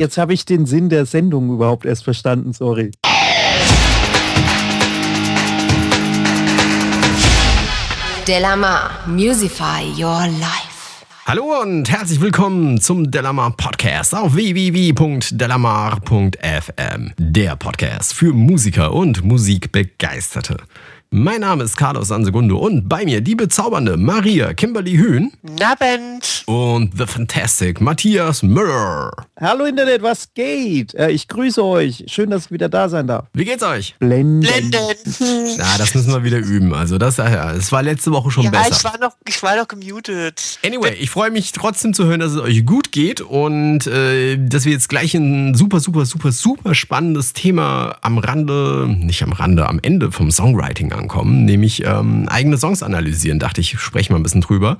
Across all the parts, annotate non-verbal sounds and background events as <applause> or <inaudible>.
Jetzt habe ich den Sinn der Sendung überhaupt erst verstanden, sorry. Delamar, Musify Your Life. Hallo und herzlich willkommen zum Delamar Podcast auf www.delamar.fm. Der Podcast für Musiker und Musikbegeisterte. Mein Name ist Carlos Sansegundo und bei mir die bezaubernde Maria Kimberly Hühn. Nabend. Und the fantastic Matthias Müller. Hallo Internet, was geht? Äh, ich grüße euch. Schön, dass ich wieder da sein darf. Wie geht's euch? Blenden. Blenden. Ja, das müssen wir wieder üben. Also das, ja, das war letzte Woche schon ja, besser. ich war noch, ich war noch gemutet. Anyway, ich freue mich trotzdem zu hören, dass es euch gut geht und äh, dass wir jetzt gleich ein super, super, super, super spannendes Thema am Rande, nicht am Rande, am Ende vom Songwriting ankommen, nämlich ähm, eigene Songs analysieren. Dachte ich, spreche mal ein bisschen drüber.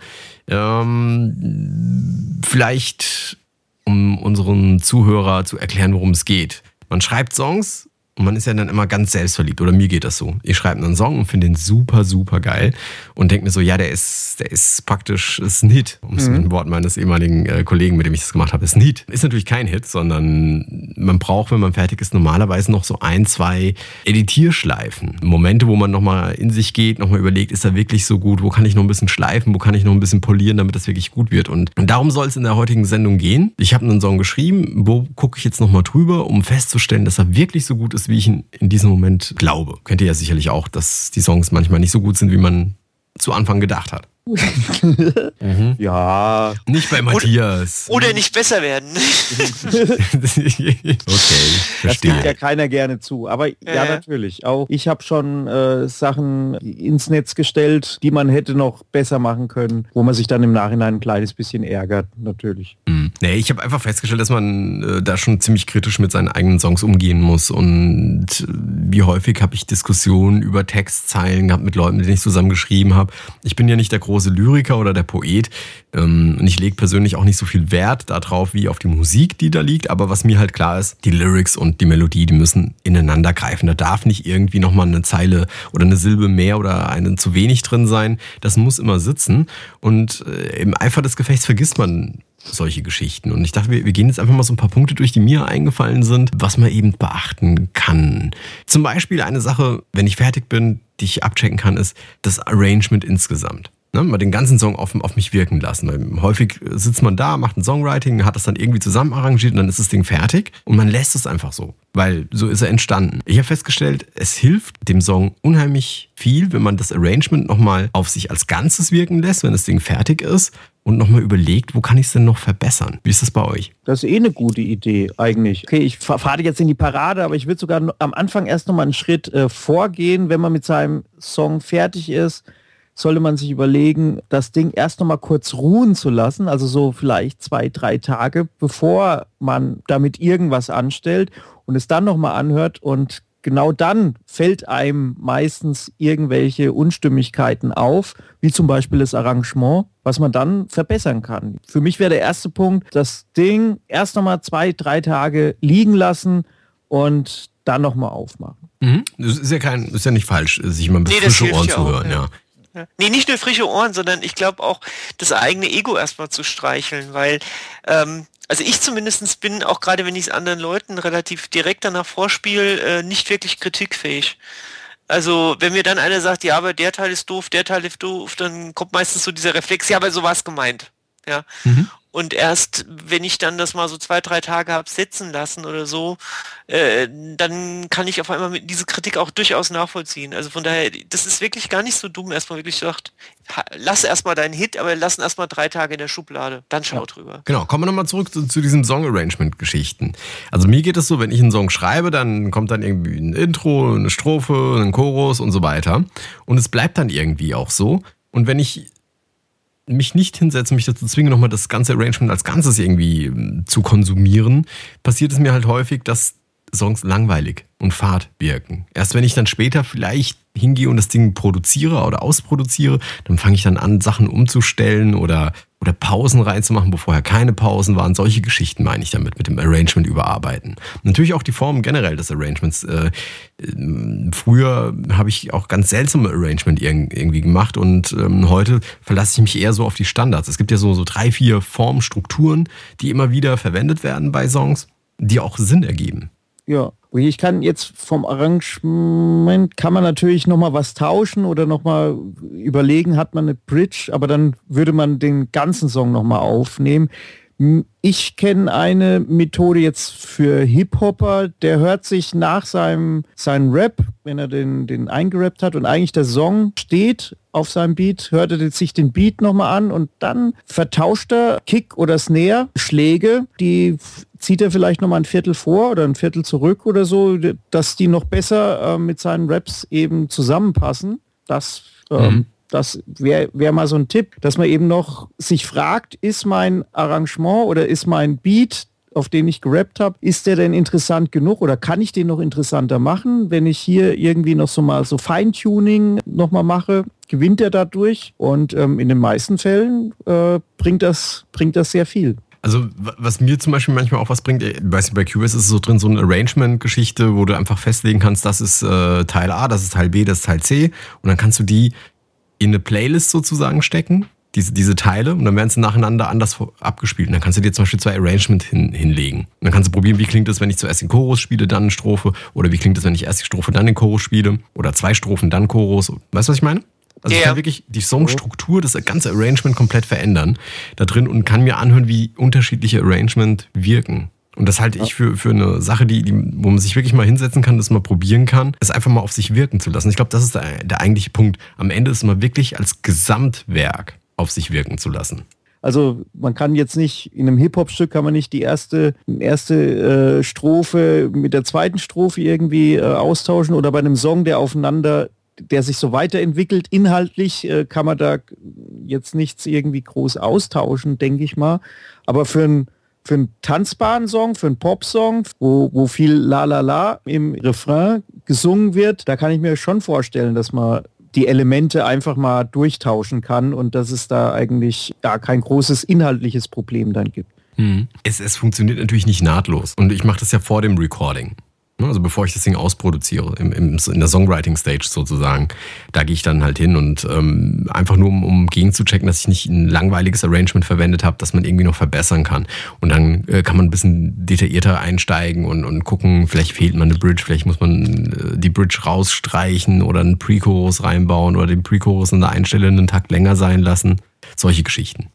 Ähm, vielleicht, um unseren Zuhörer zu erklären, worum es geht. Man schreibt Songs und man ist ja dann immer ganz selbstverliebt. Oder mir geht das so. Ich schreibe einen Song und finde den super, super geil. Und denke mir so, ja, der ist, der ist praktisch ist ein Hit. Um es mit den Worten meines ehemaligen äh, Kollegen, mit dem ich das gemacht habe, ist ein Hit. Ist natürlich kein Hit, sondern man braucht, wenn man fertig ist, normalerweise noch so ein, zwei Editierschleifen. Momente, wo man nochmal in sich geht, nochmal überlegt, ist er wirklich so gut? Wo kann ich noch ein bisschen schleifen? Wo kann ich noch ein bisschen polieren, damit das wirklich gut wird? Und darum soll es in der heutigen Sendung gehen. Ich habe einen Song geschrieben. Wo gucke ich jetzt nochmal drüber, um festzustellen, dass er wirklich so gut ist, wie ich ihn in diesem Moment glaube. Kennt ihr ja sicherlich auch, dass die Songs manchmal nicht so gut sind, wie man zu Anfang gedacht hat. <laughs> Ja, Nicht bei Matthias. Oder nicht besser werden. <laughs> okay, das verstehe. gibt ja keiner gerne zu. Aber ja, Ja. natürlich. Auch ich habe schon äh, Sachen ins Netz gestellt, die man hätte noch besser machen können, wo man sich dann im Nachhinein ein kleines bisschen ärgert, natürlich. Hm. Nee, ich habe einfach festgestellt, dass man äh, da schon ziemlich kritisch mit seinen eigenen Songs umgehen muss. Und äh, wie häufig habe ich Diskussionen über Textzeilen gehabt mit Leuten, mit denen ich zusammen geschrieben habe. Ich bin ja nicht der große Lyriker oder der Poet. Ähm, und ich lege persönlich auch nicht so viel Wert darauf, wie auf die Musik, die da liegt. Aber was mir halt klar ist, die Lyrics und die Melodie, die müssen ineinander greifen. Da darf nicht irgendwie nochmal eine Zeile oder eine Silbe mehr oder eine zu wenig drin sein. Das muss immer sitzen. Und äh, im Eifer des Gefechts vergisst man solche Geschichten. Und ich dachte, wir, wir gehen jetzt einfach mal so ein paar Punkte durch, die mir eingefallen sind, was man eben beachten kann. Zum Beispiel eine Sache, wenn ich fertig bin, die ich abchecken kann, ist das Arrangement insgesamt. Ne, mal den ganzen Song auf, auf mich wirken lassen. Weil häufig sitzt man da, macht ein Songwriting, hat das dann irgendwie zusammen arrangiert und dann ist das Ding fertig und man lässt es einfach so, weil so ist er entstanden. Ich habe festgestellt, es hilft dem Song unheimlich viel, wenn man das Arrangement nochmal auf sich als Ganzes wirken lässt, wenn das Ding fertig ist und nochmal überlegt, wo kann ich es denn noch verbessern? Wie ist das bei euch? Das ist eh eine gute Idee eigentlich. Okay, ich fa- fahre jetzt in die Parade, aber ich würde sogar am Anfang erst noch mal einen Schritt äh, vorgehen, wenn man mit seinem Song fertig ist sollte man sich überlegen, das Ding erst noch mal kurz ruhen zu lassen, also so vielleicht zwei, drei Tage, bevor man damit irgendwas anstellt und es dann noch mal anhört und genau dann fällt einem meistens irgendwelche Unstimmigkeiten auf, wie zum Beispiel das Arrangement, was man dann verbessern kann. Für mich wäre der erste Punkt, das Ding erst noch mal zwei, drei Tage liegen lassen und dann noch mal aufmachen. Mhm. Das ist ja kein, ist ja nicht falsch, sich mal ein bisschen Nee, frische Ohren zu hören, ja. ja. Ja. Nee, nicht nur frische Ohren, sondern ich glaube auch das eigene Ego erstmal zu streicheln, weil ähm, also ich zumindest bin auch gerade wenn ich es anderen Leuten relativ direkt danach vorspiele, äh, nicht wirklich kritikfähig. Also wenn mir dann einer sagt, ja, aber der Teil ist doof, der Teil ist doof, dann kommt meistens so dieser Reflex, ja, aber so war es gemeint. Ja. Mhm. Und erst wenn ich dann das mal so zwei, drei Tage habe sitzen lassen oder so, äh, dann kann ich auf einmal diese Kritik auch durchaus nachvollziehen. Also von daher, das ist wirklich gar nicht so dumm, erstmal wirklich sagt, lass erstmal deinen Hit, aber lassen erstmal drei Tage in der Schublade. Dann schau drüber. Genau, kommen wir nochmal zurück zu, zu diesen Song-Arrangement-Geschichten. Also mir geht es so, wenn ich einen Song schreibe, dann kommt dann irgendwie ein Intro, eine Strophe, ein Chorus und so weiter. Und es bleibt dann irgendwie auch so. Und wenn ich mich nicht hinsetze, mich dazu zwinge, nochmal das ganze Arrangement als Ganzes irgendwie ähm, zu konsumieren, passiert es mir halt häufig, dass Songs langweilig und fad wirken. Erst wenn ich dann später vielleicht hingehe und das Ding produziere oder ausproduziere, dann fange ich dann an, Sachen umzustellen oder, oder Pausen reinzumachen, wo vorher keine Pausen waren. Solche Geschichten meine ich damit, mit dem Arrangement überarbeiten. Natürlich auch die Form generell des Arrangements. Äh, ähm, früher habe ich auch ganz seltsame Arrangement irg- irgendwie gemacht und ähm, heute verlasse ich mich eher so auf die Standards. Es gibt ja so, so drei, vier Formstrukturen, die immer wieder verwendet werden bei Songs. die auch Sinn ergeben. Ja, ich kann jetzt vom Arrangement, kann man natürlich nochmal was tauschen oder nochmal überlegen, hat man eine Bridge, aber dann würde man den ganzen Song nochmal aufnehmen. Ich kenne eine Methode jetzt für Hip-Hopper, der hört sich nach seinem, seinem Rap, wenn er den, den eingerappt hat und eigentlich der Song steht auf seinem Beat, hört er sich den Beat nochmal an und dann vertauscht er Kick oder Snare, Schläge, die zieht er vielleicht nochmal ein Viertel vor oder ein Viertel zurück oder so, dass die noch besser äh, mit seinen Raps eben zusammenpassen. Das ähm, mhm. Das wäre wär mal so ein Tipp, dass man eben noch sich fragt, ist mein Arrangement oder ist mein Beat, auf den ich gerappt habe, ist der denn interessant genug oder kann ich den noch interessanter machen? Wenn ich hier irgendwie noch so mal so Feintuning nochmal mache, gewinnt er dadurch und ähm, in den meisten Fällen äh, bringt, das, bringt das sehr viel. Also was mir zum Beispiel manchmal auch was bringt, ich weiß nicht, bei Cubase ist es so drin, so eine Arrangement-Geschichte, wo du einfach festlegen kannst, das ist äh, Teil A, das ist Teil B, das ist Teil C und dann kannst du die in eine Playlist sozusagen stecken, diese, diese Teile, und dann werden sie nacheinander anders abgespielt. Und dann kannst du dir zum Beispiel zwei Arrangement hin, hinlegen. Und dann kannst du probieren, wie klingt es, wenn ich zuerst den Chorus spiele, dann eine Strophe, oder wie klingt es, wenn ich erst die Strophe, dann den Chorus spiele, oder zwei Strophen, dann Chorus. Weißt du, was ich meine? Also yeah. ich kann wirklich die Songstruktur, das ganze Arrangement komplett verändern da drin und kann mir anhören, wie unterschiedliche Arrangement wirken. Und das halte ich für, für eine Sache, die, die, wo man sich wirklich mal hinsetzen kann, das mal probieren kann, es einfach mal auf sich wirken zu lassen. Ich glaube, das ist der, der eigentliche Punkt. Am Ende ist mal wirklich als Gesamtwerk auf sich wirken zu lassen. Also man kann jetzt nicht, in einem Hip-Hop-Stück kann man nicht die erste, erste äh, Strophe mit der zweiten Strophe irgendwie äh, austauschen oder bei einem Song, der aufeinander, der sich so weiterentwickelt, inhaltlich äh, kann man da jetzt nichts irgendwie groß austauschen, denke ich mal. Aber für ein für einen tanzbaren Song, für einen Popsong, wo, wo viel La La La im Refrain gesungen wird, da kann ich mir schon vorstellen, dass man die Elemente einfach mal durchtauschen kann und dass es da eigentlich ja, kein großes inhaltliches Problem dann gibt. Hm. Es, es funktioniert natürlich nicht nahtlos und ich mache das ja vor dem Recording. Ne, also bevor ich das Ding ausproduziere, im, im, in der Songwriting-Stage sozusagen, da gehe ich dann halt hin und ähm, einfach nur, um, um gegenzuchecken, dass ich nicht ein langweiliges Arrangement verwendet habe, das man irgendwie noch verbessern kann. Und dann äh, kann man ein bisschen detaillierter einsteigen und, und gucken, vielleicht fehlt man eine Bridge, vielleicht muss man äh, die Bridge rausstreichen oder einen Pre-Chorus reinbauen oder den Pre-Chorus an der Einstelle einen Takt länger sein lassen. Solche Geschichten.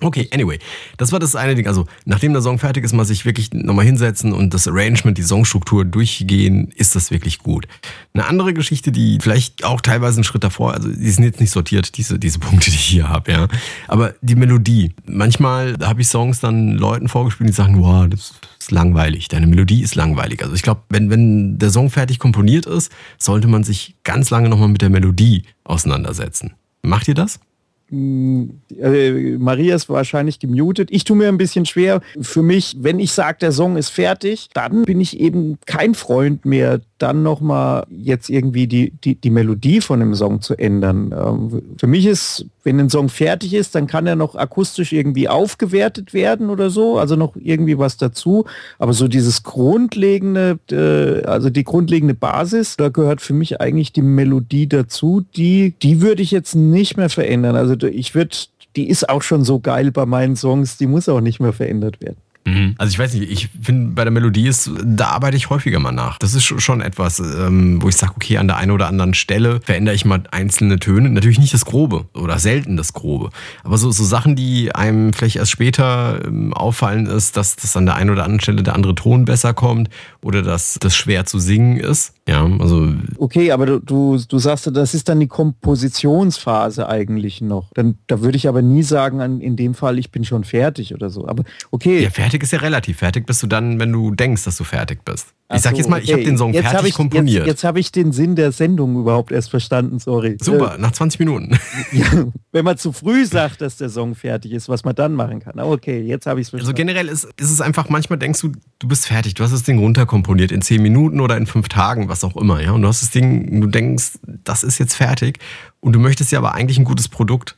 Okay, anyway, das war das eine Ding. Also, nachdem der Song fertig ist, mal sich wirklich nochmal hinsetzen und das Arrangement, die Songstruktur durchgehen, ist das wirklich gut. Eine andere Geschichte, die vielleicht auch teilweise einen Schritt davor, also die sind jetzt nicht sortiert, diese, diese <laughs> Punkte, die ich hier habe, ja. Aber die Melodie. Manchmal habe ich Songs dann Leuten vorgespielt, die sagen, wow, das ist langweilig, deine Melodie ist langweilig. Also ich glaube, wenn, wenn der Song fertig komponiert ist, sollte man sich ganz lange nochmal mit der Melodie auseinandersetzen. Macht ihr das? Äh, Maria ist wahrscheinlich gemutet. Ich tue mir ein bisschen schwer. Für mich, wenn ich sage, der Song ist fertig, dann bin ich eben kein Freund mehr, dann nochmal jetzt irgendwie die, die, die Melodie von dem Song zu ändern. Ähm, für mich ist, wenn ein Song fertig ist, dann kann er noch akustisch irgendwie aufgewertet werden oder so, also noch irgendwie was dazu. Aber so dieses grundlegende, äh, also die grundlegende Basis, da gehört für mich eigentlich die Melodie dazu, die, die würde ich jetzt nicht mehr verändern. Also ich würde, die ist auch schon so geil bei meinen Songs, die muss auch nicht mehr verändert werden. Mhm. Also ich weiß nicht, ich finde bei der Melodie ist, da arbeite ich häufiger mal nach. Das ist schon etwas, ähm, wo ich sage, okay, an der einen oder anderen Stelle verändere ich mal einzelne Töne. Natürlich nicht das Grobe oder selten das Grobe. Aber so, so Sachen, die einem vielleicht erst später ähm, auffallen ist, dass, dass an der einen oder anderen Stelle der andere Ton besser kommt oder dass das schwer zu singen ist. Ja, also. Okay, aber du, du, du sagst, das ist dann die Kompositionsphase eigentlich noch. Dann, da würde ich aber nie sagen, an, in dem Fall, ich bin schon fertig oder so. Aber okay. Ja, fertig ist ja relativ. Fertig bist du dann, wenn du denkst, dass du fertig bist. Ich sag jetzt mal, ich habe den Song jetzt fertig ich, komponiert. Jetzt, jetzt habe ich den Sinn der Sendung überhaupt erst verstanden, sorry. Super, äh, nach 20 Minuten. <laughs> Ja, wenn man zu früh sagt, dass der Song fertig ist, was man dann machen kann. Okay, jetzt habe ich es verstanden. Also generell ist, ist es einfach, manchmal denkst du, du bist fertig, du hast das Ding runterkomponiert in 10 Minuten oder in 5 Tagen, was auch immer, ja. Und du hast das Ding, du denkst, das ist jetzt fertig und du möchtest ja aber eigentlich ein gutes Produkt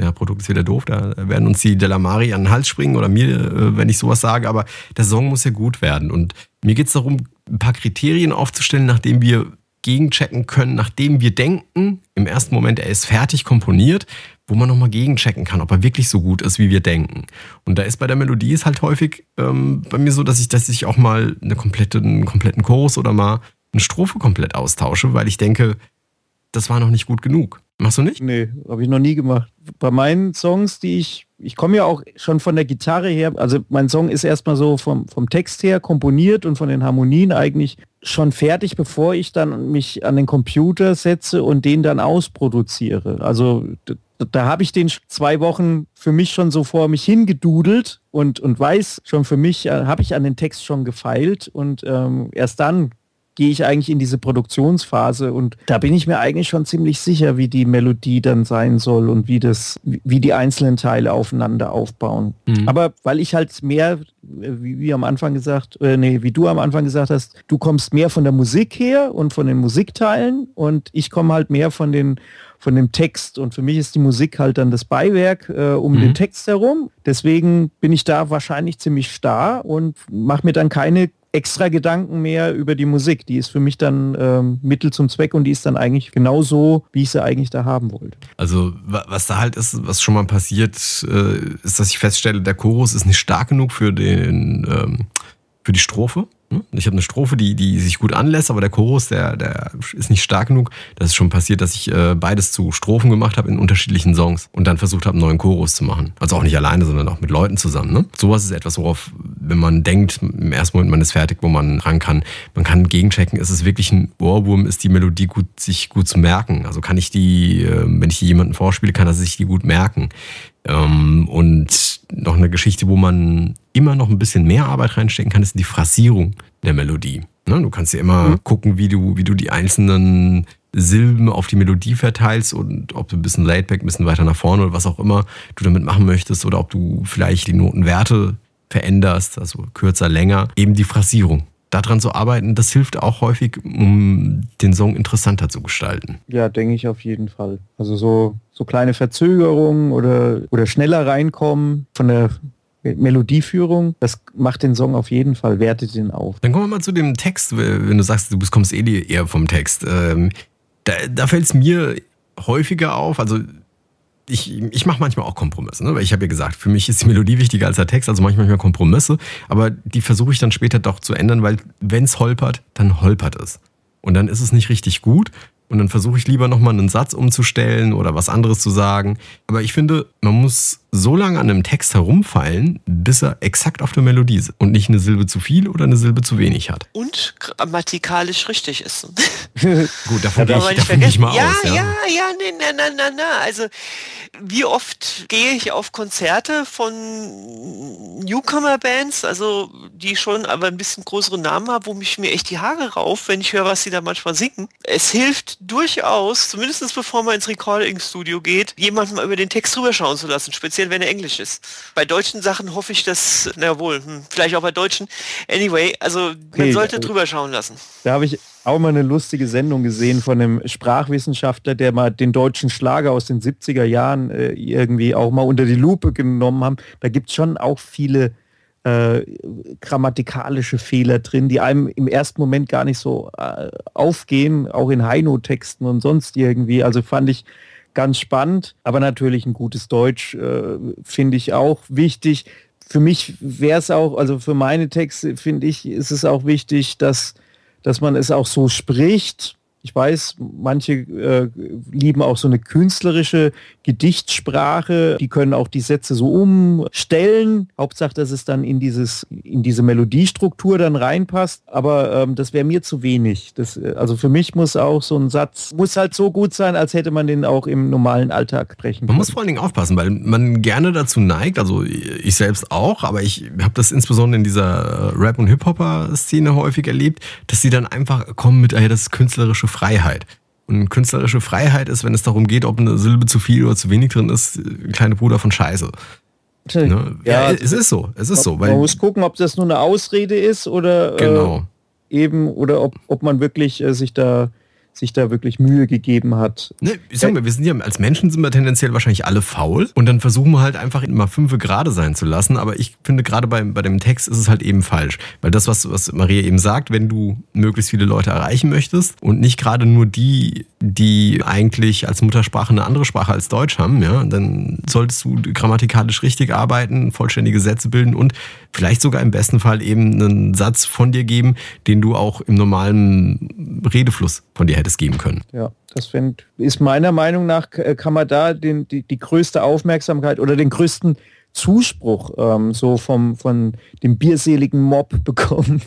ja, Produkt ist wieder doof, da werden uns die Delamari an den Hals springen oder mir, äh, wenn ich sowas sage, aber der Song muss ja gut werden. Und mir geht es darum, ein paar Kriterien aufzustellen, nachdem wir gegenchecken können, nachdem wir denken, im ersten Moment, er ist fertig komponiert, wo man nochmal gegenchecken kann, ob er wirklich so gut ist, wie wir denken. Und da ist bei der Melodie ist halt häufig ähm, bei mir so, dass ich, dass ich auch mal eine komplette, einen kompletten Chorus oder mal eine Strophe komplett austausche, weil ich denke, das war noch nicht gut genug. Machst du nicht? Nee, habe ich noch nie gemacht. Bei meinen Songs, die ich, ich komme ja auch schon von der Gitarre her, also mein Song ist erstmal so vom, vom Text her komponiert und von den Harmonien eigentlich schon fertig, bevor ich dann mich an den Computer setze und den dann ausproduziere. Also da habe ich den zwei Wochen für mich schon so vor mich hingedudelt und, und weiß schon für mich, äh, habe ich an den Text schon gefeilt und ähm, erst dann gehe ich eigentlich in diese Produktionsphase und da bin ich mir eigentlich schon ziemlich sicher, wie die Melodie dann sein soll und wie das, wie die einzelnen Teile aufeinander aufbauen. Mhm. Aber weil ich halt mehr, wie, wie am Anfang gesagt, äh, nee, wie du am Anfang gesagt hast, du kommst mehr von der Musik her und von den Musikteilen und ich komme halt mehr von den von dem Text und für mich ist die Musik halt dann das Beiwerk äh, um mhm. den Text herum. Deswegen bin ich da wahrscheinlich ziemlich starr und mache mir dann keine extra Gedanken mehr über die Musik. Die ist für mich dann ähm, Mittel zum Zweck und die ist dann eigentlich genau so, wie ich sie eigentlich da haben wollte. Also was da halt ist, was schon mal passiert, äh, ist, dass ich feststelle, der Chorus ist nicht stark genug für den ähm, für die Strophe. Hm? Ich habe eine Strophe, die, die sich gut anlässt, aber der Chorus, der, der ist nicht stark genug. Das ist schon passiert, dass ich äh, beides zu Strophen gemacht habe in unterschiedlichen Songs und dann versucht habe, einen neuen Chorus zu machen. Also auch nicht alleine, sondern auch mit Leuten zusammen. Ne? Sowas ist etwas, worauf, wenn man denkt, im ersten Moment man ist fertig, wo man ran kann, man kann gegenchecken, ist es wirklich ein Ohrwurm, ist die Melodie gut, sich gut zu merken. Also kann ich die, äh, wenn ich die jemandem vorspiele, kann er sich die gut merken. Ähm, und noch eine Geschichte, wo man immer noch ein bisschen mehr Arbeit reinstecken kann, ist die Phrasierung der Melodie. Ne? Du kannst ja immer mhm. gucken, wie du, wie du die einzelnen Silben auf die Melodie verteilst und ob du ein bisschen laidback, ein bisschen weiter nach vorne oder was auch immer du damit machen möchtest oder ob du vielleicht die Notenwerte veränderst, also kürzer, länger. Eben die Phrasierung daran zu arbeiten, das hilft auch häufig, um den Song interessanter zu gestalten. Ja, denke ich auf jeden Fall. Also so, so kleine Verzögerungen oder, oder schneller reinkommen von der Melodieführung, das macht den Song auf jeden Fall, wertet ihn auf. Dann kommen wir mal zu dem Text, wenn du sagst, du kommst eh eher vom Text. Ähm, da, da fällt es mir häufiger auf, also ich, ich mache manchmal auch Kompromisse, ne? weil ich habe ja gesagt, für mich ist die Melodie wichtiger als der Text, also mache ich manchmal Kompromisse, aber die versuche ich dann später doch zu ändern, weil wenn es holpert, dann holpert es. Und dann ist es nicht richtig gut und dann versuche ich lieber nochmal einen Satz umzustellen oder was anderes zu sagen. Aber ich finde, man muss so lange an einem Text herumfallen, bis er exakt auf der Melodie ist und nicht eine Silbe zu viel oder eine Silbe zu wenig hat. Und grammatikalisch richtig ist. <laughs> Gut, davon gehe ich, davon ich mal ja, aus. Ja, ja, ja, nee, na, na, na, na. Also wie oft gehe ich auf Konzerte von Newcomer-Bands, also die schon aber ein bisschen größere Namen haben, wo mich mir echt die Haare rauf, wenn ich höre, was sie da manchmal singen. Es hilft durchaus, zumindest bevor man ins Recording-Studio geht, jemanden mal über den Text drüber schauen zu lassen, speziell wenn er Englisch ist. Bei deutschen Sachen hoffe ich, dass, na wohl, hm, vielleicht auch bei deutschen. Anyway, also man sollte drüber schauen lassen. Da habe ich auch mal eine lustige Sendung gesehen von einem Sprachwissenschaftler, der mal den deutschen Schlager aus den 70er Jahren äh, irgendwie auch mal unter die Lupe genommen haben. Da gibt es schon auch viele äh, grammatikalische Fehler drin, die einem im ersten Moment gar nicht so äh, aufgehen, auch in Heino-Texten und sonst irgendwie. Also fand ich ganz spannend, aber natürlich ein gutes Deutsch äh, finde ich auch wichtig. Für mich wäre es auch, also für meine Texte finde ich, ist es auch wichtig, dass dass man es auch so spricht. Ich weiß, manche äh, lieben auch so eine künstlerische Gedichtssprache. Die können auch die Sätze so umstellen. Hauptsache, dass es dann in, dieses, in diese Melodiestruktur dann reinpasst. Aber ähm, das wäre mir zu wenig. Das, äh, also für mich muss auch so ein Satz, muss halt so gut sein, als hätte man den auch im normalen Alltag sprechen können. Man muss vor allen Dingen aufpassen, weil man gerne dazu neigt, also ich selbst auch, aber ich habe das insbesondere in dieser Rap- und Hip-Hopper-Szene häufig erlebt, dass sie dann einfach kommen mit, ey, das künstlerische Freiheit. Und künstlerische Freiheit ist, wenn es darum geht, ob eine Silbe zu viel oder zu wenig drin ist, kleine Bruder von Scheiße. Ne? Ja, ja, es ist so, es ist so. Weil man muss gucken, ob das nur eine Ausrede ist oder genau. äh, eben oder ob, ob man wirklich äh, sich da sich da wirklich Mühe gegeben hat. Ne, ich sag mal, wir sind ja als Menschen sind wir tendenziell wahrscheinlich alle faul und dann versuchen wir halt einfach immer fünfe gerade sein zu lassen. Aber ich finde gerade bei, bei dem Text ist es halt eben falsch. Weil das, was, was Maria eben sagt, wenn du möglichst viele Leute erreichen möchtest und nicht gerade nur die, die eigentlich als Muttersprache eine andere Sprache als Deutsch haben, ja, dann solltest du grammatikalisch richtig arbeiten, vollständige Sätze bilden und vielleicht sogar im besten Fall eben einen Satz von dir geben, den du auch im normalen Redefluss von dir hättest geben können. Ja, das find, ist meiner Meinung nach, kann man da den, die, die größte Aufmerksamkeit oder den größten Zuspruch ähm, so vom, von dem bierseligen Mob <laughs> bekommen.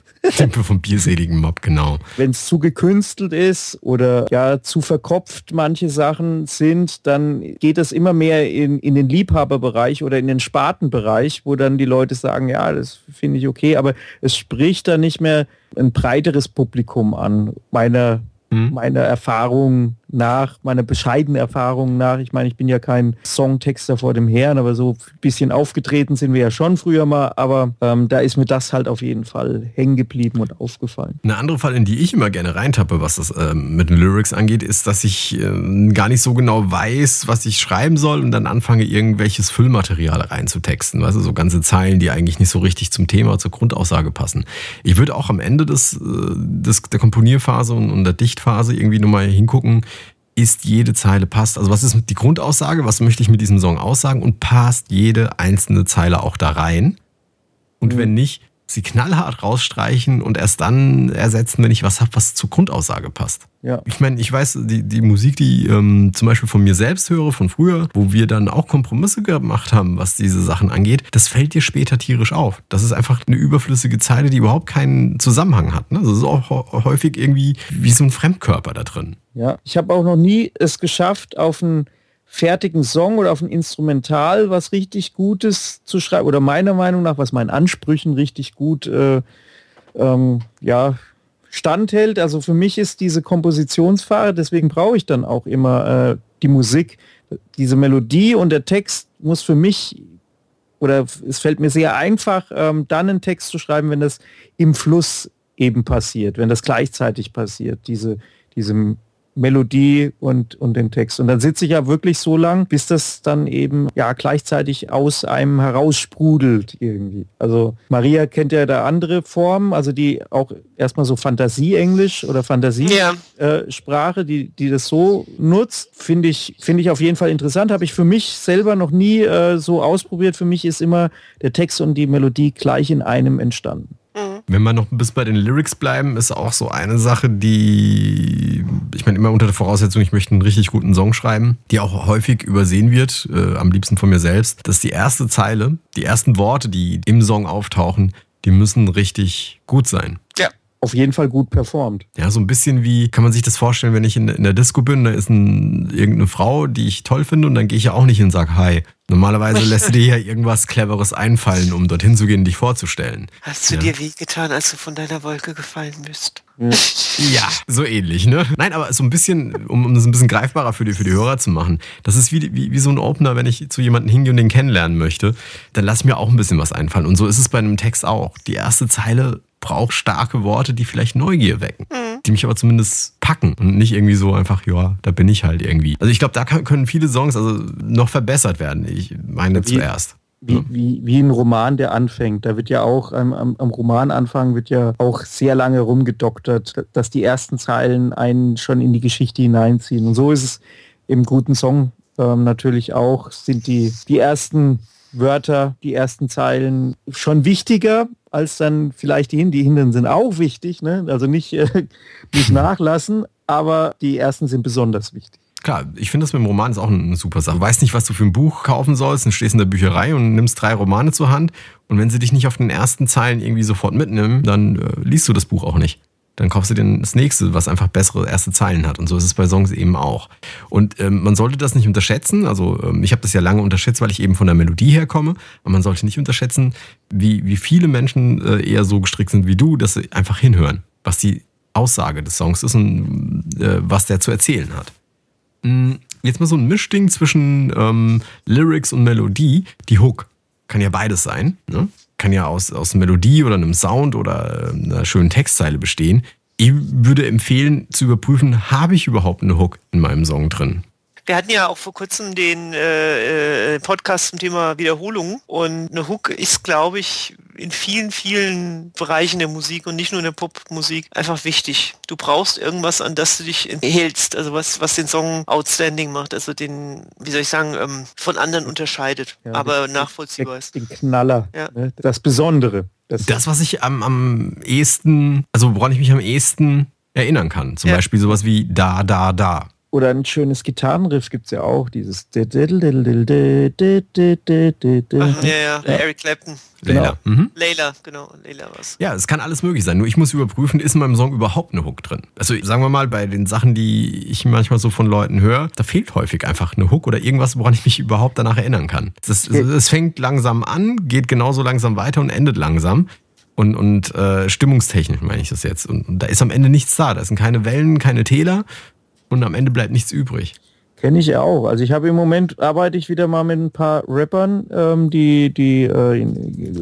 vom bierseligen Mob, genau. Wenn es zu gekünstelt ist oder ja zu verkopft manche Sachen sind, dann geht das immer mehr in, in den Liebhaberbereich oder in den Spartenbereich, wo dann die Leute sagen, ja, das finde ich okay, aber es spricht da nicht mehr ein breiteres Publikum an, meiner hm. meiner Erfahrung nach, meiner bescheidenen Erfahrung nach. Ich meine, ich bin ja kein Songtexter vor dem Herrn, aber so ein bisschen aufgetreten sind wir ja schon früher mal, aber ähm, da ist mir das halt auf jeden Fall hängen geblieben und aufgefallen. Eine andere Fall, in die ich immer gerne reintappe, was das ähm, mit den Lyrics angeht, ist, dass ich ähm, gar nicht so genau weiß, was ich schreiben soll und dann anfange, irgendwelches Füllmaterial reinzutexten. Weißt du, so ganze Zeilen, die eigentlich nicht so richtig zum Thema, zur Grundaussage passen. Ich würde auch am Ende des, äh, des der Komponierphase und, und der Dichtphase irgendwie nochmal hingucken, ist jede Zeile passt. Also was ist die Grundaussage? Was möchte ich mit diesem Song aussagen? Und passt jede einzelne Zeile auch da rein? Und mhm. wenn nicht, sie knallhart rausstreichen und erst dann ersetzen, wenn ich was habe, was zur Grundaussage passt. Ja. Ich meine, ich weiß, die, die Musik, die ähm, zum Beispiel von mir selbst höre, von früher, wo wir dann auch Kompromisse gemacht haben, was diese Sachen angeht, das fällt dir später tierisch auf. Das ist einfach eine überflüssige Zeile, die überhaupt keinen Zusammenhang hat. Ne? Das ist auch häufig irgendwie wie so ein Fremdkörper da drin. Ja, ich habe auch noch nie es geschafft, auf ein fertigen Song oder auf ein Instrumental was richtig Gutes zu schreiben oder meiner Meinung nach, was meinen Ansprüchen richtig gut äh, ähm, ja, standhält. Also für mich ist diese Kompositionsphase, deswegen brauche ich dann auch immer äh, die Musik, diese Melodie und der Text muss für mich oder es fällt mir sehr einfach, ähm, dann einen Text zu schreiben, wenn das im Fluss eben passiert, wenn das gleichzeitig passiert, diese, diese Melodie und, und den Text. Und dann sitze ich ja wirklich so lang, bis das dann eben ja gleichzeitig aus einem heraussprudelt irgendwie. Also Maria kennt ja da andere Formen, also die auch erstmal so Fantasieenglisch oder Fantasiesprache, ja. äh, die, die das so nutzt, finde ich, finde ich auf jeden Fall interessant. Habe ich für mich selber noch nie äh, so ausprobiert. Für mich ist immer der Text und die Melodie gleich in einem entstanden. Wenn wir noch bis bei den Lyrics bleiben, ist auch so eine Sache, die, ich meine, immer unter der Voraussetzung, ich möchte einen richtig guten Song schreiben, die auch häufig übersehen wird, äh, am liebsten von mir selbst, dass die erste Zeile, die ersten Worte, die im Song auftauchen, die müssen richtig gut sein. Ja auf jeden Fall gut performt. Ja, so ein bisschen wie, kann man sich das vorstellen, wenn ich in, in der Disco bin, da ist ein, irgendeine Frau, die ich toll finde und dann gehe ich ja auch nicht hin und sage Hi. Normalerweise <laughs> lässt du dir ja irgendwas Cleveres einfallen, um dorthin zu gehen, dich vorzustellen. Hast du ja. dir wehgetan, als du von deiner Wolke gefallen bist? <laughs> Ja, so ähnlich, ne? Nein, aber so ein bisschen, um, um das ein bisschen greifbarer für die, für die Hörer zu machen. Das ist wie, wie, wie so ein Opener, wenn ich zu jemandem hingehe und den kennenlernen möchte, dann lass mir auch ein bisschen was einfallen. Und so ist es bei einem Text auch. Die erste Zeile braucht starke Worte, die vielleicht Neugier wecken, mhm. die mich aber zumindest packen und nicht irgendwie so einfach, ja, da bin ich halt irgendwie. Also ich glaube, da kann, können viele Songs also noch verbessert werden. Ich meine wie, zuerst. Wie, ja. wie, wie ein Roman, der anfängt. Da wird ja auch am, am, am Romananfang wird ja auch sehr lange rumgedoktert, dass die ersten Zeilen einen schon in die Geschichte hineinziehen. Und so ist es im guten Song ähm, natürlich auch, sind die, die ersten Wörter, die ersten Zeilen schon wichtiger als dann vielleicht die. Die Hintern sind auch wichtig, ne? also nicht, äh, <laughs> nicht nachlassen, aber die ersten sind besonders wichtig. Klar, ich finde das mit dem Roman ist auch eine super Sache. Du nicht, was du für ein Buch kaufen sollst, dann stehst in der Bücherei und nimmst drei Romane zur Hand und wenn sie dich nicht auf den ersten Zeilen irgendwie sofort mitnehmen, dann äh, liest du das Buch auch nicht dann kaufst du dir das nächste, was einfach bessere erste Zeilen hat. Und so ist es bei Songs eben auch. Und ähm, man sollte das nicht unterschätzen. Also ähm, ich habe das ja lange unterschätzt, weil ich eben von der Melodie herkomme. Aber man sollte nicht unterschätzen, wie, wie viele Menschen äh, eher so gestrickt sind wie du, dass sie einfach hinhören, was die Aussage des Songs ist und äh, was der zu erzählen hat. Hm, jetzt mal so ein Mischding zwischen ähm, Lyrics und Melodie. Die Hook kann ja beides sein. Ne? Kann ja aus, aus Melodie oder einem Sound oder äh, einer schönen Textzeile bestehen. Ich würde empfehlen zu überprüfen, habe ich überhaupt eine Hook in meinem Song drin? Wir hatten ja auch vor kurzem den äh, äh Podcast zum Thema Wiederholung und eine Hook ist, glaube ich, in vielen, vielen Bereichen der Musik und nicht nur in der Popmusik einfach wichtig. Du brauchst irgendwas, an das du dich hältst, also was, was den Song outstanding macht, also den, wie soll ich sagen, ähm, von anderen unterscheidet, ja, aber den, nachvollziehbar ist. Den Knaller, ja. ne? das Besondere. Das, das, was ich am, am ehesten, also woran ich mich am ehesten erinnern kann, zum ja. Beispiel sowas wie Da, Da, Da. Oder ein schönes Gitarrenriff gibt es ja auch, dieses Ach, ja, ja, Eric Clapton. Genau. Layla. Mhm. Layla, genau. Layla was. Ja, es kann alles möglich sein. Nur ich muss überprüfen, ist in meinem Song überhaupt eine Hook drin? Also sagen wir mal, bei den Sachen, die ich manchmal so von Leuten höre, da fehlt häufig einfach eine Hook oder irgendwas, woran ich mich überhaupt danach erinnern kann. Es fängt langsam an, geht genauso langsam weiter und endet langsam. Und, und äh, stimmungstechnisch meine ich das jetzt. Und, und da ist am Ende nichts da. Da sind keine Wellen, keine Täler und am Ende bleibt nichts übrig. Kenne ich auch. Also ich habe im Moment arbeite ich wieder mal mit ein paar Rappern, ähm, die, die äh,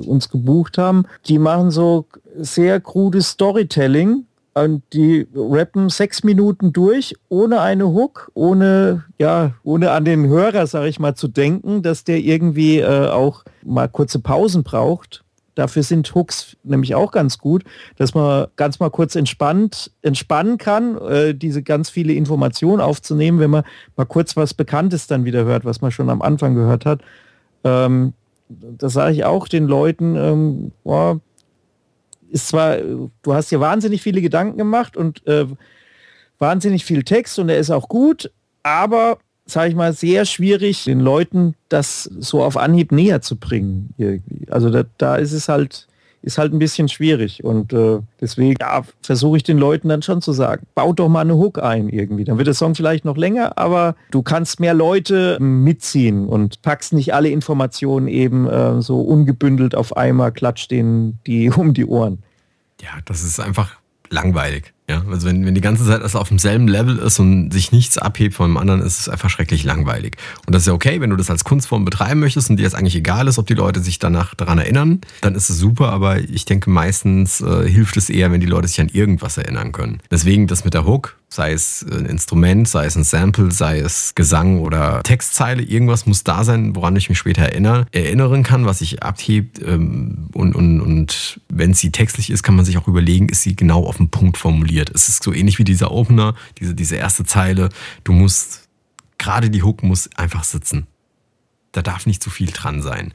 uns gebucht haben. Die machen so sehr krudes Storytelling. Und die rappen sechs Minuten durch, ohne eine Hook, ohne, ja, ohne an den Hörer, sage ich mal, zu denken, dass der irgendwie äh, auch mal kurze Pausen braucht. Dafür sind Hooks nämlich auch ganz gut, dass man ganz mal kurz entspannt, entspannen kann, äh, diese ganz viele Informationen aufzunehmen, wenn man mal kurz was Bekanntes dann wieder hört, was man schon am Anfang gehört hat. Ähm, das sage ich auch den Leuten, ähm, boah, ist zwar, du hast dir wahnsinnig viele Gedanken gemacht und äh, wahnsinnig viel Text und er ist auch gut, aber sage ich mal, sehr schwierig, den Leuten das so auf Anhieb näher zu bringen. Also da, da ist es halt, ist halt ein bisschen schwierig. Und äh, deswegen ja, versuche ich den Leuten dann schon zu sagen, baut doch mal eine Hook ein irgendwie. Dann wird der Song vielleicht noch länger, aber du kannst mehr Leute mitziehen und packst nicht alle Informationen eben äh, so ungebündelt auf einmal, klatscht denen die <laughs> um die Ohren. Ja, das ist einfach langweilig. Ja, also wenn, wenn die ganze Zeit das auf demselben Level ist und sich nichts abhebt von dem anderen, ist es einfach schrecklich langweilig. Und das ist ja okay, wenn du das als Kunstform betreiben möchtest und dir jetzt eigentlich egal ist, ob die Leute sich danach daran erinnern, dann ist es super, aber ich denke meistens äh, hilft es eher, wenn die Leute sich an irgendwas erinnern können. Deswegen das mit der Hook, sei es ein Instrument, sei es ein Sample, sei es Gesang oder Textzeile, irgendwas muss da sein, woran ich mich später erinnere, erinnern kann, was sich abhebt ähm, und, und, und wenn sie textlich ist, kann man sich auch überlegen, ist sie genau auf den Punkt formuliert. Es ist so ähnlich wie dieser Opener, diese, diese erste Zeile, du musst, gerade die Hook muss einfach sitzen. Da darf nicht zu viel dran sein,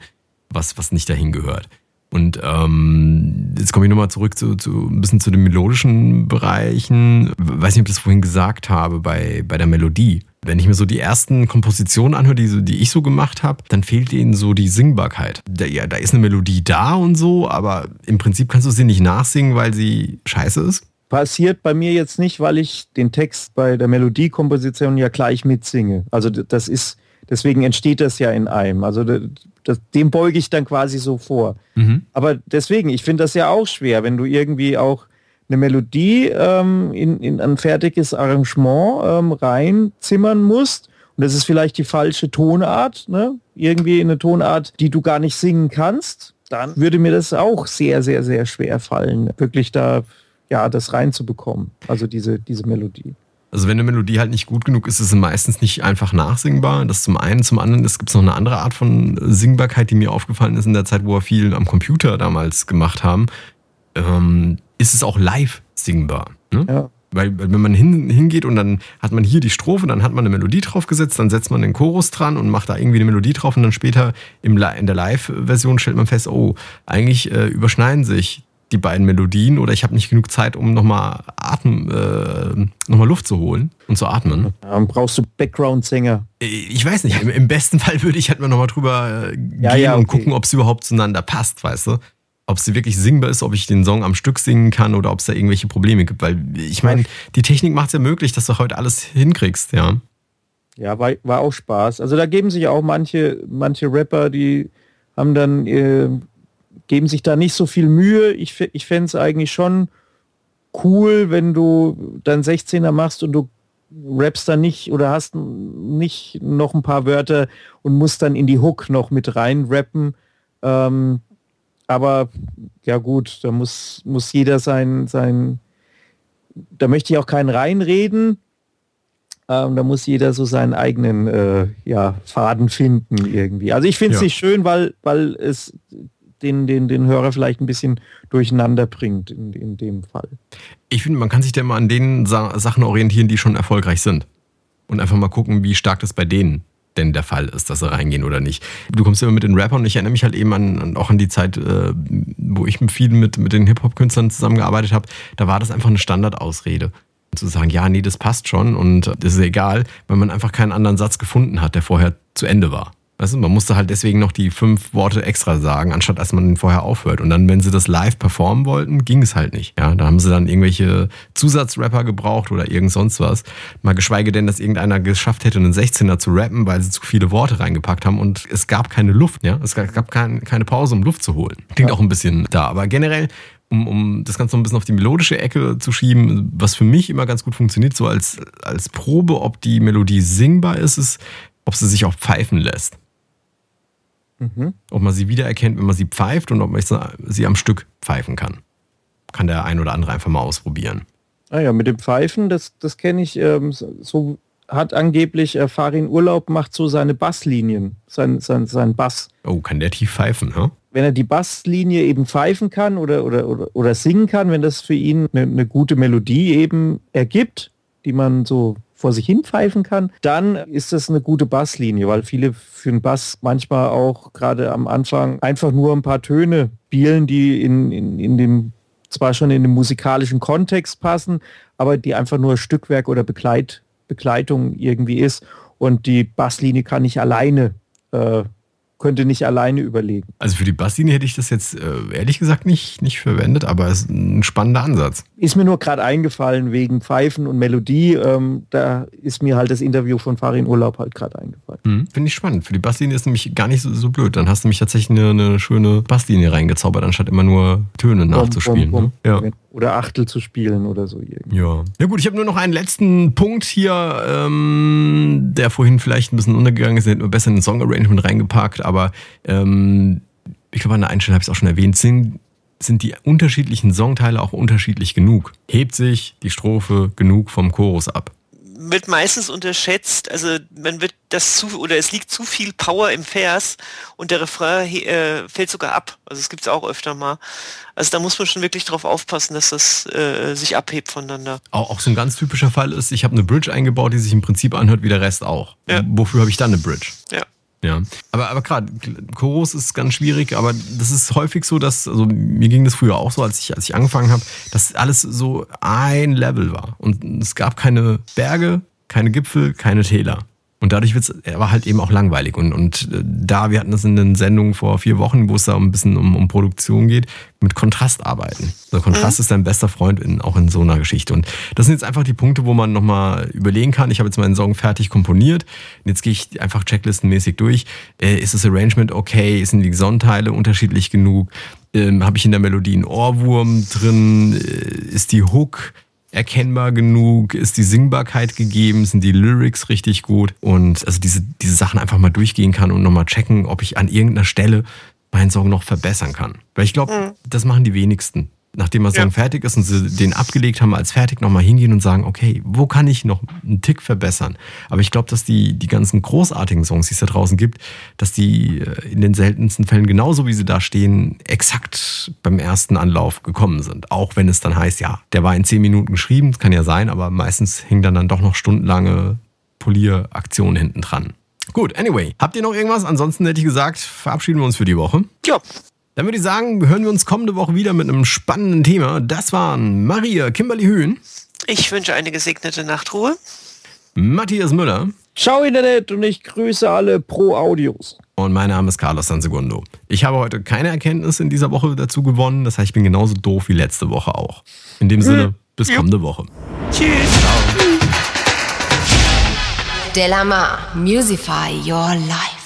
was, was nicht dahin gehört. Und ähm, jetzt komme ich nochmal zurück zu, zu ein bisschen zu den melodischen Bereichen. Weiß nicht, ob ich das vorhin gesagt habe bei, bei der Melodie. Wenn ich mir so die ersten Kompositionen anhöre, die, die ich so gemacht habe, dann fehlt ihnen so die Singbarkeit. Da, ja, da ist eine Melodie da und so, aber im Prinzip kannst du sie nicht nachsingen, weil sie scheiße ist. Passiert bei mir jetzt nicht, weil ich den Text bei der Melodiekomposition ja gleich mitsinge. Also das ist, deswegen entsteht das ja in einem. Also das, dem beuge ich dann quasi so vor. Mhm. Aber deswegen, ich finde das ja auch schwer, wenn du irgendwie auch eine Melodie ähm, in, in ein fertiges Arrangement ähm, reinzimmern musst. Und das ist vielleicht die falsche Tonart, ne? irgendwie eine Tonart, die du gar nicht singen kannst. Dann würde mir das auch sehr, sehr, sehr schwer fallen, wirklich da ja das reinzubekommen. Also diese, diese Melodie. Also wenn eine Melodie halt nicht gut genug ist, ist sie meistens nicht einfach nachsingbar. Das zum einen. Zum anderen gibt es noch eine andere Art von Singbarkeit, die mir aufgefallen ist in der Zeit, wo wir viel am Computer damals gemacht haben. Ähm, ist es auch live singbar. Ne? Ja. Weil wenn man hin, hingeht und dann hat man hier die Strophe, dann hat man eine Melodie draufgesetzt, dann setzt man den Chorus dran und macht da irgendwie eine Melodie drauf und dann später im, in der Live-Version stellt man fest, oh, eigentlich äh, überschneiden sich die beiden Melodien oder ich habe nicht genug Zeit, um nochmal Atem, äh, nochmal Luft zu holen und zu atmen. Dann brauchst du Background-Sänger. Äh, ich weiß nicht, im, im, besten Fall würde ich halt mal nochmal drüber äh, ja, gehen ja, okay. und gucken, ob es überhaupt zueinander passt, weißt du? Ob sie wirklich singbar ist, ob ich den Song am Stück singen kann oder ob es da irgendwelche Probleme gibt. Weil ich meine, die Technik macht es ja möglich, dass du heute alles hinkriegst, ja. Ja, war, war auch Spaß. Also da geben sich auch manche, manche Rapper, die haben dann äh, geben sich da nicht so viel Mühe. Ich, ich fände es eigentlich schon cool, wenn du dann 16er machst und du rappst dann nicht oder hast nicht noch ein paar Wörter und musst dann in die Hook noch mit rein rappen. Ähm, aber ja gut, da muss, muss jeder sein, sein da möchte ich auch keinen reinreden. Ähm, da muss jeder so seinen eigenen äh, ja, Faden finden irgendwie. Also ich finde es ja. nicht schön, weil, weil es den, den, den Hörer vielleicht ein bisschen durcheinander bringt in, in dem Fall. Ich finde, man kann sich da mal an den Sa Sachen orientieren, die schon erfolgreich sind. Und einfach mal gucken, wie stark das bei denen denn der Fall ist, dass sie reingehen oder nicht. Du kommst immer mit den Rappern und ich erinnere mich halt eben an, auch an die Zeit, äh, wo ich viel mit, mit den Hip-Hop-Künstlern zusammengearbeitet habe. Da war das einfach eine Standardausrede zu sagen, ja, nee, das passt schon und das ist egal, weil man einfach keinen anderen Satz gefunden hat, der vorher zu Ende war. Weißt du, man musste halt deswegen noch die fünf Worte extra sagen, anstatt dass man vorher aufhört. Und dann, wenn sie das live performen wollten, ging es halt nicht. Ja, da haben sie dann irgendwelche Zusatzrapper gebraucht oder irgend sonst was. Mal geschweige denn, dass irgendeiner geschafft hätte, einen 16er zu rappen, weil sie zu viele Worte reingepackt haben und es gab keine Luft. Ja, es gab kein, keine Pause, um Luft zu holen. Klingt auch ein bisschen da. Aber generell um, um das Ganze noch ein bisschen auf die melodische Ecke zu schieben, was für mich immer ganz gut funktioniert, so als, als Probe, ob die Melodie singbar ist, ist, ob sie sich auch pfeifen lässt. Mhm. Ob man sie wiedererkennt, wenn man sie pfeift und ob man sie am Stück pfeifen kann. Kann der ein oder andere einfach mal ausprobieren. Ah ja, mit dem Pfeifen, das, das kenne ich, ähm, so hat angeblich äh, Farin Urlaub macht so seine Basslinien, sein, sein, sein Bass. Oh, kann der tief pfeifen, ne? Wenn er die Basslinie eben pfeifen kann oder, oder, oder, oder singen kann, wenn das für ihn eine, eine gute Melodie eben ergibt, die man so vor sich hin pfeifen kann, dann ist das eine gute Basslinie, weil viele für den Bass manchmal auch gerade am Anfang einfach nur ein paar Töne spielen, die in, in, in dem zwar schon in den musikalischen Kontext passen, aber die einfach nur Stückwerk oder Begleit, Begleitung irgendwie ist. Und die Basslinie kann nicht alleine äh, könnte nicht alleine überlegen. Also für die Basslinie hätte ich das jetzt äh, ehrlich gesagt nicht, nicht verwendet, aber es ist ein spannender Ansatz. Ist mir nur gerade eingefallen wegen Pfeifen und Melodie. Ähm, da ist mir halt das Interview von Farin Urlaub halt gerade eingefallen. Hm, Finde ich spannend. Für die Basslinie ist nämlich gar nicht so, so blöd. Dann hast du nämlich tatsächlich eine, eine, schöne Basslinie reingezaubert, anstatt immer nur Töne nachzuspielen. Bom, bom, bom. Ne? Ja oder Achtel zu spielen oder so. Irgendwie. Ja. Ja gut, ich habe nur noch einen letzten Punkt hier, ähm, der vorhin vielleicht ein bisschen untergegangen ist. Den hätten wir besser in den Song-Arrangement reingepackt, aber ähm, ich glaube, an der Einstellung habe ich es auch schon erwähnt, sind, sind die unterschiedlichen Songteile auch unterschiedlich genug. Hebt sich die Strophe genug vom Chorus ab? Wird meistens unterschätzt, also man wird das zu, oder es liegt zu viel Power im Vers und der Refrain äh, fällt sogar ab. Also es gibt es auch öfter mal. Also da muss man schon wirklich drauf aufpassen, dass das äh, sich abhebt voneinander. Auch, auch so ein ganz typischer Fall ist, ich habe eine Bridge eingebaut, die sich im Prinzip anhört wie der Rest auch. Ja. Wofür habe ich dann eine Bridge? Ja. Ja, aber, aber gerade, Chorus ist ganz schwierig, aber das ist häufig so, dass, also mir ging das früher auch so, als ich, als ich angefangen habe, dass alles so ein Level war. Und es gab keine Berge, keine Gipfel, keine Täler. Und dadurch wird's, er war halt eben auch langweilig. Und, und äh, da, wir hatten das in den Sendungen vor vier Wochen, wo es da ein bisschen um, um Produktion geht, mit Kontrast arbeiten. Also Kontrast mhm. ist dein bester Freund in, auch in so einer Geschichte. Und das sind jetzt einfach die Punkte, wo man nochmal überlegen kann. Ich habe jetzt meinen Song fertig komponiert. Und jetzt gehe ich einfach checklistenmäßig durch. Äh, ist das Arrangement okay? Sind die Sonnenteile unterschiedlich genug? Ähm, habe ich in der Melodie einen Ohrwurm drin? Äh, ist die Hook erkennbar genug? Ist die Singbarkeit gegeben? Sind die Lyrics richtig gut? Und also diese, diese Sachen einfach mal durchgehen kann und nochmal checken, ob ich an irgendeiner Stelle meinen Song noch verbessern kann. Weil ich glaube, mhm. das machen die wenigsten nachdem der Song ja. fertig ist und sie den abgelegt haben, als fertig nochmal hingehen und sagen, okay, wo kann ich noch einen Tick verbessern? Aber ich glaube, dass die, die ganzen großartigen Songs, die es da draußen gibt, dass die äh, in den seltensten Fällen genauso wie sie da stehen, exakt beim ersten Anlauf gekommen sind. Auch wenn es dann heißt, ja, der war in zehn Minuten geschrieben, das kann ja sein, aber meistens hing dann dann doch noch stundenlange Polieraktionen hinten dran. Gut, anyway, habt ihr noch irgendwas? Ansonsten hätte ich gesagt, verabschieden wir uns für die Woche. Ja, dann würde ich sagen, hören wir uns kommende Woche wieder mit einem spannenden Thema. Das waren Maria Kimberly Höhn. Ich wünsche eine gesegnete Nachtruhe. Matthias Müller. Ciao Internet und ich grüße alle Pro Audios. Und mein Name ist Carlos Sansegundo. Ich habe heute keine Erkenntnis in dieser Woche dazu gewonnen. Das heißt, ich bin genauso doof wie letzte Woche auch. In dem Sinne, hm. bis kommende Woche. Tschüss. Ciao. Delamar, Musify Your Life.